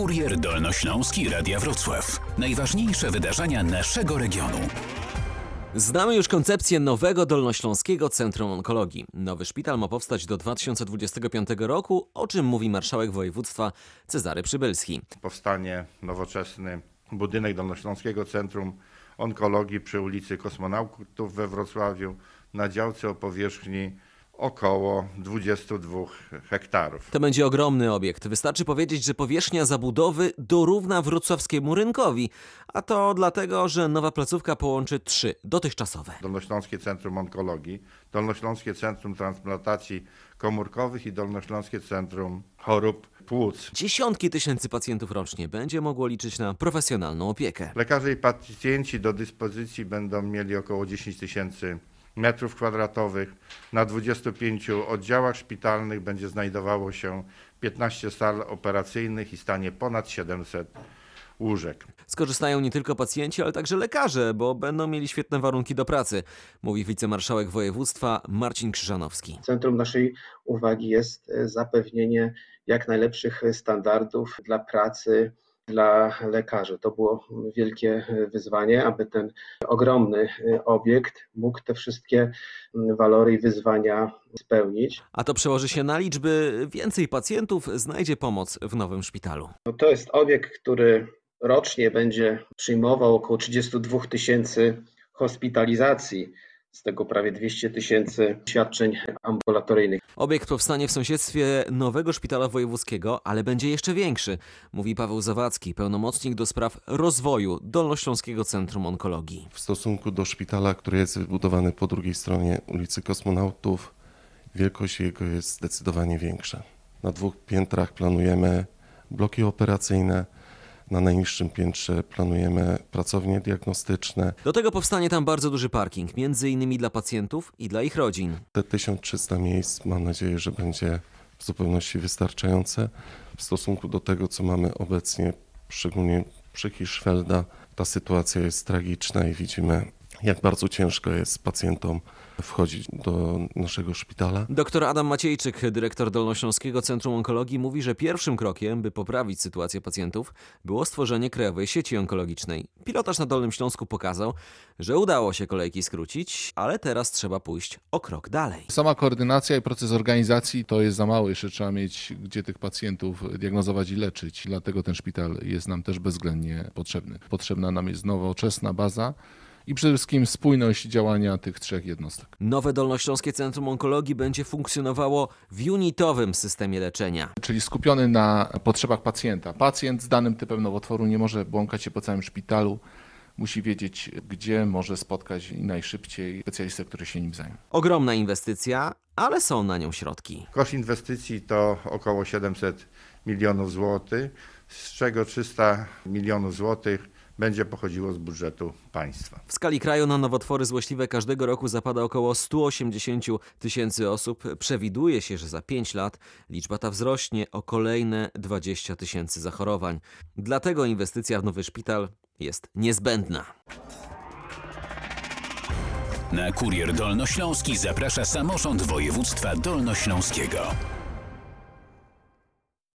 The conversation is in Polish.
Kurier Dolnośląski Radia Wrocław. Najważniejsze wydarzenia naszego regionu. Znamy już koncepcję nowego Dolnośląskiego Centrum Onkologii. Nowy szpital ma powstać do 2025 roku, o czym mówi marszałek województwa Cezary Przybylski. powstanie nowoczesny budynek Dolnośląskiego Centrum Onkologii przy ulicy Kosmonautów we Wrocławiu na działce o powierzchni około 22 hektarów. To będzie ogromny obiekt. Wystarczy powiedzieć, że powierzchnia zabudowy dorówna wrocławskiemu rynkowi. A to dlatego, że nowa placówka połączy trzy dotychczasowe. Dolnośląskie Centrum Onkologii, Dolnośląskie Centrum Transplantacji Komórkowych i Dolnośląskie Centrum Chorób Płuc. Dziesiątki tysięcy pacjentów rocznie będzie mogło liczyć na profesjonalną opiekę. Lekarze i pacjenci do dyspozycji będą mieli około 10 tysięcy metrów kwadratowych. Na 25 oddziałach szpitalnych będzie znajdowało się 15 sal operacyjnych i stanie ponad 700 łóżek. Skorzystają nie tylko pacjenci, ale także lekarze, bo będą mieli świetne warunki do pracy, mówi wicemarszałek województwa Marcin Krzyżanowski. Centrum naszej uwagi jest e, zapewnienie jak najlepszych standardów dla pracy dla lekarzy. To było wielkie wyzwanie, aby ten ogromny e, obiekt mógł te wszystkie m, walory i wyzwania spełnić. A to przełoży się na liczby więcej pacjentów znajdzie pomoc w nowym szpitalu. No to jest obiekt, który rocznie będzie przyjmował około 32 tysięcy hospitalizacji, z tego prawie 200 tysięcy świadczeń ambulatoryjnych. Obiekt powstanie w sąsiedztwie nowego szpitala wojewódzkiego, ale będzie jeszcze większy, mówi Paweł Zawadzki, pełnomocnik do spraw rozwoju Dolnośląskiego Centrum Onkologii. w stosunku do szpitala, który jest wybudowany po drugiej stronie ulicy Kosmonautów, wielkość jego jest zdecydowanie większa. Na dwóch piętrach planujemy bloki operacyjne, na najniższym piętrze planujemy pracownie diagnostyczne. Do tego powstanie tam bardzo duży parking, między innymi dla pacjentów i dla ich rodzin. Te 1300 miejsc mam nadzieję, że będzie w zupełności wystarczające w stosunku do tego, co mamy obecnie, szczególnie przy Hirschfelda. Ta sytuacja jest tragiczna i widzimy, jak bardzo ciężko jest pacjentom wchodzić do naszego szpitala. Doktor Adam Maciejczyk, dyrektor Dolnośląskiego Centrum Onkologii, mówi, że pierwszym krokiem, by poprawić sytuację pacjentów, było stworzenie krajowej sieci onkologicznej. Pilotaż na Dolnym Śląsku pokazał, że udało się kolejki skrócić, ale teraz trzeba pójść o krok dalej. Sama koordynacja i proces organizacji to jest za mało. Jeszcze trzeba mieć, gdzie tych pacjentów diagnozować i leczyć. Dlatego ten szpital jest nam też bezwzględnie potrzebny. Potrzebna nam jest nowoczesna baza i przede wszystkim spójność działania tych trzech jednostek. Nowe Dolnośląskie Centrum Onkologii będzie funkcjonowało w unitowym systemie leczenia. Czyli skupiony na potrzebach pacjenta. Pacjent z danym typem nowotworu nie może błąkać się po całym szpitalu. Musi wiedzieć, gdzie może spotkać najszybciej specjalistę, który się nim zajmie. Ogromna inwestycja, ale są na nią środki. Koszt inwestycji to około 700 milionów złotych, z czego 300 milionów złotych będzie pochodziło z budżetu państwa. W skali kraju na nowotwory złośliwe każdego roku zapada około 180 tysięcy osób. Przewiduje się, że za 5 lat liczba ta wzrośnie o kolejne 20 tysięcy zachorowań. Dlatego inwestycja w nowy szpital jest niezbędna. Na Kurier Dolnośląski zaprasza samorząd województwa dolnośląskiego.